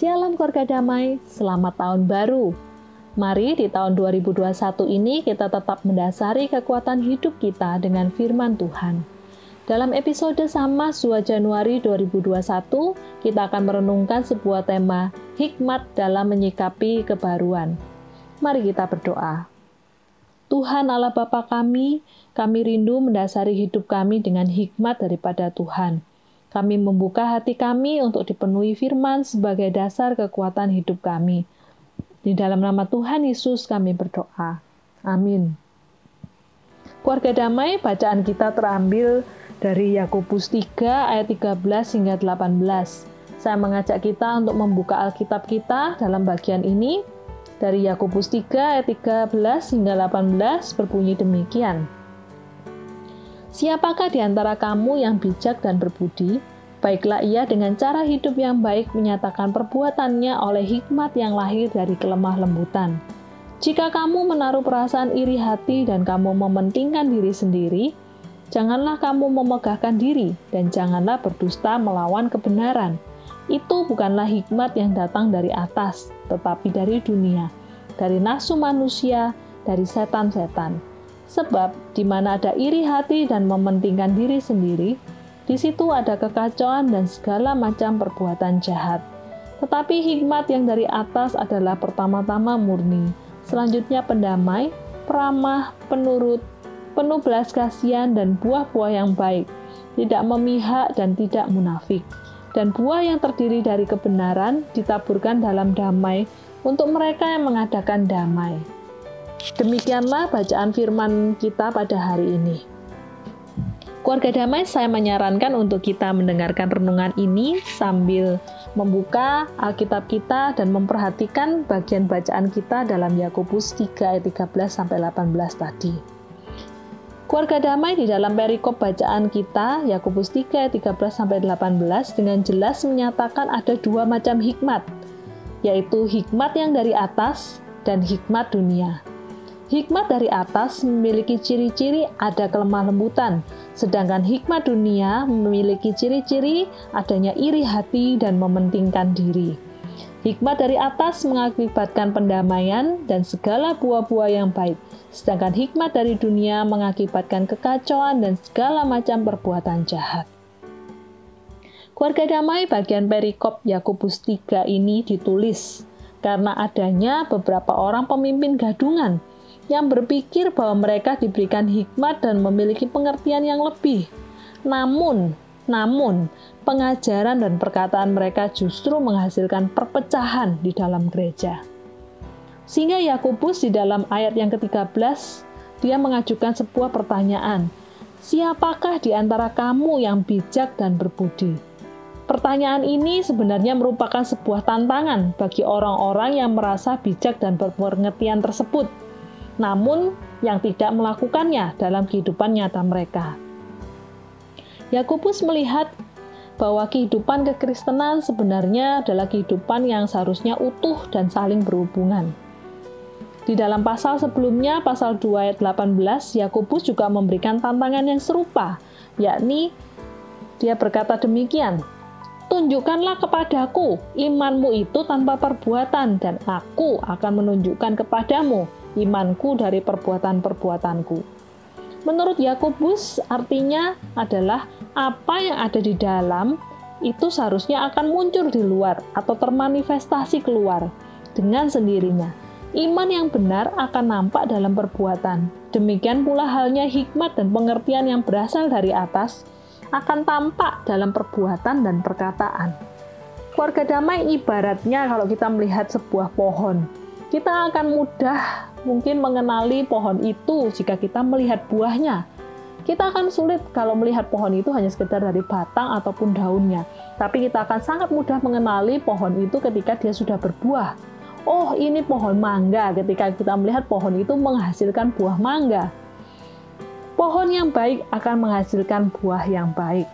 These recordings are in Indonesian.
Shalom keluarga damai, selamat tahun baru. Mari di tahun 2021 ini kita tetap mendasari kekuatan hidup kita dengan firman Tuhan. Dalam episode sama 2 Januari 2021, kita akan merenungkan sebuah tema hikmat dalam menyikapi kebaruan. Mari kita berdoa. Tuhan Allah Bapa kami, kami rindu mendasari hidup kami dengan hikmat daripada Tuhan. Kami membuka hati kami untuk dipenuhi firman sebagai dasar kekuatan hidup kami. Di dalam nama Tuhan Yesus kami berdoa. Amin. Keluarga damai, bacaan kita terambil dari Yakobus 3 ayat 13 hingga 18. Saya mengajak kita untuk membuka Alkitab kita dalam bagian ini dari Yakobus 3 ayat 13 hingga 18 berbunyi demikian. Siapakah di antara kamu yang bijak dan berbudi? Baiklah ia dengan cara hidup yang baik menyatakan perbuatannya oleh hikmat yang lahir dari kelemah lembutan. Jika kamu menaruh perasaan iri hati dan kamu mementingkan diri sendiri, janganlah kamu memegahkan diri dan janganlah berdusta melawan kebenaran. Itu bukanlah hikmat yang datang dari atas, tetapi dari dunia, dari nafsu manusia, dari setan-setan. Sebab di mana ada iri hati dan mementingkan diri sendiri, di situ ada kekacauan dan segala macam perbuatan jahat. Tetapi hikmat yang dari atas adalah pertama-tama murni, selanjutnya pendamai, peramah, penurut, penuh belas kasihan dan buah-buah yang baik, tidak memihak dan tidak munafik. Dan buah yang terdiri dari kebenaran ditaburkan dalam damai untuk mereka yang mengadakan damai. Demikianlah bacaan firman kita pada hari ini. Keluarga damai, saya menyarankan untuk kita mendengarkan renungan ini sambil membuka Alkitab kita dan memperhatikan bagian bacaan kita dalam Yakobus 3 ayat 13 sampai 18 tadi. Keluarga damai di dalam perikop bacaan kita Yakobus 3 ayat 13 sampai 18 dengan jelas menyatakan ada dua macam hikmat, yaitu hikmat yang dari atas dan hikmat dunia. Hikmat dari atas memiliki ciri-ciri ada kelemah lembutan, sedangkan hikmat dunia memiliki ciri-ciri adanya iri hati dan mementingkan diri. Hikmat dari atas mengakibatkan pendamaian dan segala buah-buah yang baik, sedangkan hikmat dari dunia mengakibatkan kekacauan dan segala macam perbuatan jahat. Keluarga damai bagian perikop Yakobus 3 ini ditulis karena adanya beberapa orang pemimpin gadungan yang berpikir bahwa mereka diberikan hikmat dan memiliki pengertian yang lebih. Namun, namun pengajaran dan perkataan mereka justru menghasilkan perpecahan di dalam gereja. Sehingga Yakobus di dalam ayat yang ke-13 dia mengajukan sebuah pertanyaan. Siapakah di antara kamu yang bijak dan berbudi? Pertanyaan ini sebenarnya merupakan sebuah tantangan bagi orang-orang yang merasa bijak dan berpengertian tersebut namun yang tidak melakukannya dalam kehidupan nyata mereka. Yakobus melihat bahwa kehidupan kekristenan sebenarnya adalah kehidupan yang seharusnya utuh dan saling berhubungan. Di dalam pasal sebelumnya, pasal 2 ayat 18, Yakobus juga memberikan tantangan yang serupa, yakni dia berkata demikian, Tunjukkanlah kepadaku imanmu itu tanpa perbuatan, dan aku akan menunjukkan kepadamu imanku dari perbuatan-perbuatanku. Menurut Yakobus, artinya adalah apa yang ada di dalam itu seharusnya akan muncul di luar atau termanifestasi keluar dengan sendirinya. Iman yang benar akan nampak dalam perbuatan. Demikian pula halnya hikmat dan pengertian yang berasal dari atas akan tampak dalam perbuatan dan perkataan. Keluarga damai ibaratnya kalau kita melihat sebuah pohon kita akan mudah mungkin mengenali pohon itu jika kita melihat buahnya. Kita akan sulit kalau melihat pohon itu hanya sekedar dari batang ataupun daunnya. Tapi kita akan sangat mudah mengenali pohon itu ketika dia sudah berbuah. Oh, ini pohon mangga ketika kita melihat pohon itu menghasilkan buah mangga. Pohon yang baik akan menghasilkan buah yang baik.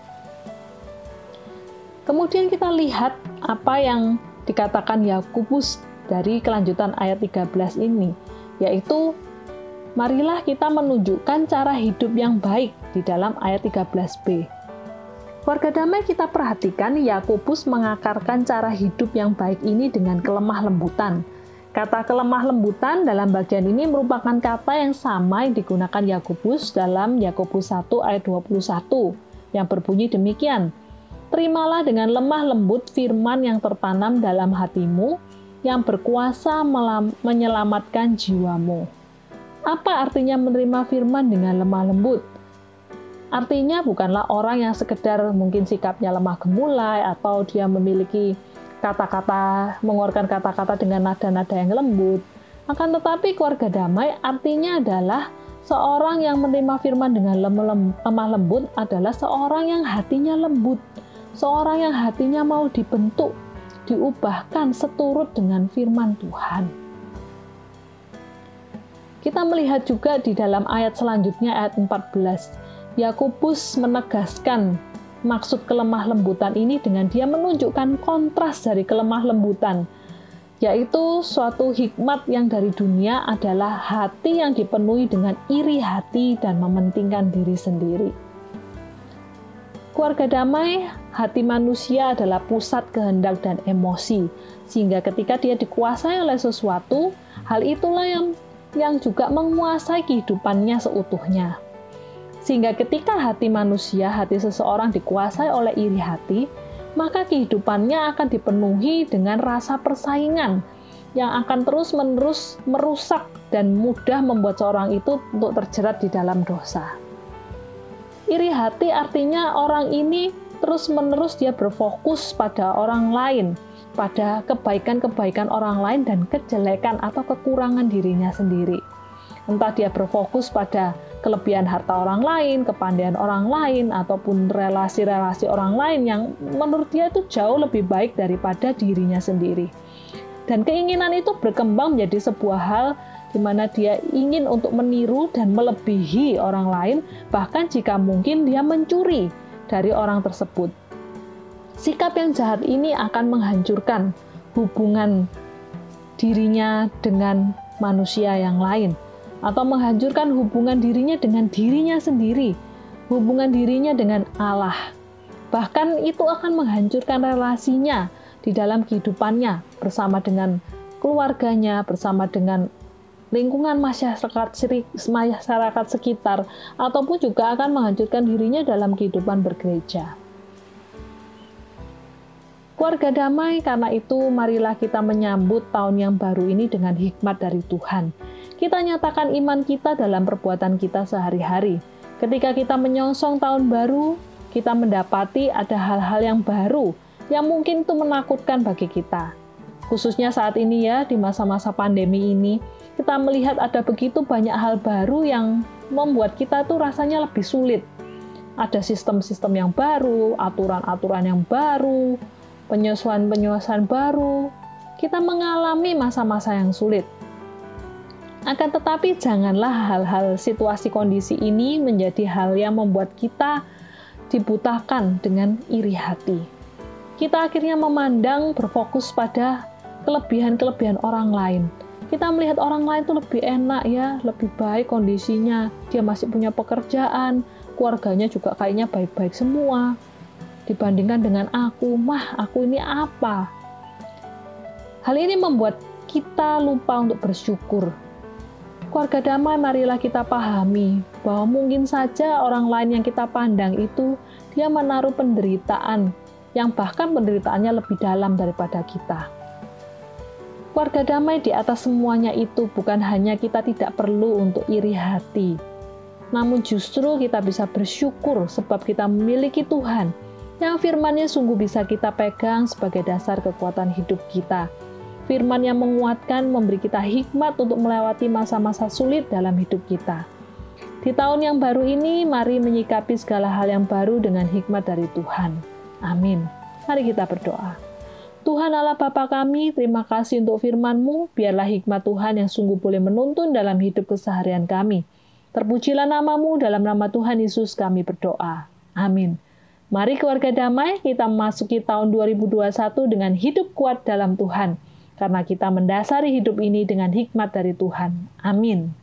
Kemudian kita lihat apa yang dikatakan Yakobus dari kelanjutan ayat 13 ini, yaitu marilah kita menunjukkan cara hidup yang baik di dalam ayat 13b. Warga damai kita perhatikan Yakobus mengakarkan cara hidup yang baik ini dengan kelemah lembutan. Kata kelemah lembutan dalam bagian ini merupakan kata yang sama yang digunakan Yakobus dalam Yakobus 1 ayat 21 yang berbunyi demikian. Terimalah dengan lemah lembut firman yang tertanam dalam hatimu yang berkuasa menyelamatkan jiwamu. Apa artinya menerima firman dengan lemah lembut? Artinya bukanlah orang yang sekedar mungkin sikapnya lemah gemulai atau dia memiliki kata-kata, mengeluarkan kata-kata dengan nada-nada yang lembut. Akan tetapi keluarga damai artinya adalah seorang yang menerima firman dengan lemah lembut adalah seorang yang hatinya lembut, seorang yang hatinya mau dibentuk, diubahkan seturut dengan firman Tuhan. Kita melihat juga di dalam ayat selanjutnya ayat 14 Yakobus menegaskan maksud kelemah lembutan ini dengan dia menunjukkan kontras dari kelemah lembutan, yaitu suatu hikmat yang dari dunia adalah hati yang dipenuhi dengan iri hati dan mementingkan diri sendiri. Keluarga damai, hati manusia adalah pusat kehendak dan emosi, sehingga ketika dia dikuasai oleh sesuatu, hal itulah yang yang juga menguasai kehidupannya seutuhnya. Sehingga ketika hati manusia, hati seseorang dikuasai oleh iri hati, maka kehidupannya akan dipenuhi dengan rasa persaingan yang akan terus-menerus merusak dan mudah membuat seorang itu untuk terjerat di dalam dosa. Iri hati artinya orang ini terus-menerus dia berfokus pada orang lain, pada kebaikan-kebaikan orang lain dan kejelekan atau kekurangan dirinya sendiri. Entah dia berfokus pada kelebihan harta orang lain, kepandaian orang lain, ataupun relasi-relasi orang lain yang menurut dia itu jauh lebih baik daripada dirinya sendiri. Dan keinginan itu berkembang menjadi sebuah hal di mana dia ingin untuk meniru dan melebihi orang lain, bahkan jika mungkin dia mencuri dari orang tersebut. Sikap yang jahat ini akan menghancurkan hubungan dirinya dengan manusia yang lain atau menghancurkan hubungan dirinya dengan dirinya sendiri, hubungan dirinya dengan Allah. Bahkan itu akan menghancurkan relasinya di dalam kehidupannya bersama dengan keluarganya, bersama dengan lingkungan masyarakat masyarakat sekitar ataupun juga akan menghancurkan dirinya dalam kehidupan bergereja. Keluarga damai, karena itu marilah kita menyambut tahun yang baru ini dengan hikmat dari Tuhan kita nyatakan iman kita dalam perbuatan kita sehari-hari. Ketika kita menyongsong tahun baru, kita mendapati ada hal-hal yang baru yang mungkin itu menakutkan bagi kita. Khususnya saat ini ya, di masa-masa pandemi ini, kita melihat ada begitu banyak hal baru yang membuat kita tuh rasanya lebih sulit. Ada sistem-sistem yang baru, aturan-aturan yang baru, penyesuaian-penyesuaian baru. Kita mengalami masa-masa yang sulit. Akan tetapi janganlah hal-hal situasi kondisi ini menjadi hal yang membuat kita dibutakan dengan iri hati. Kita akhirnya memandang berfokus pada kelebihan-kelebihan orang lain. Kita melihat orang lain itu lebih enak ya, lebih baik kondisinya. Dia masih punya pekerjaan, keluarganya juga kayaknya baik-baik semua. Dibandingkan dengan aku, mah aku ini apa? Hal ini membuat kita lupa untuk bersyukur Keluarga damai, marilah kita pahami bahwa mungkin saja orang lain yang kita pandang itu dia menaruh penderitaan yang bahkan penderitaannya lebih dalam daripada kita. Keluarga damai di atas semuanya itu bukan hanya kita tidak perlu untuk iri hati, namun justru kita bisa bersyukur sebab kita memiliki Tuhan yang firman-Nya sungguh bisa kita pegang sebagai dasar kekuatan hidup kita Firman yang menguatkan memberi kita hikmat untuk melewati masa-masa sulit dalam hidup kita. Di tahun yang baru ini, mari menyikapi segala hal yang baru dengan hikmat dari Tuhan. Amin. Mari kita berdoa. Tuhan Allah Bapa kami, terima kasih untuk firman-Mu. Biarlah hikmat Tuhan yang sungguh boleh menuntun dalam hidup keseharian kami. Terpujilah namamu dalam nama Tuhan Yesus kami berdoa. Amin. Mari keluarga damai, kita memasuki tahun 2021 dengan hidup kuat dalam Tuhan karena kita mendasari hidup ini dengan hikmat dari Tuhan. Amin.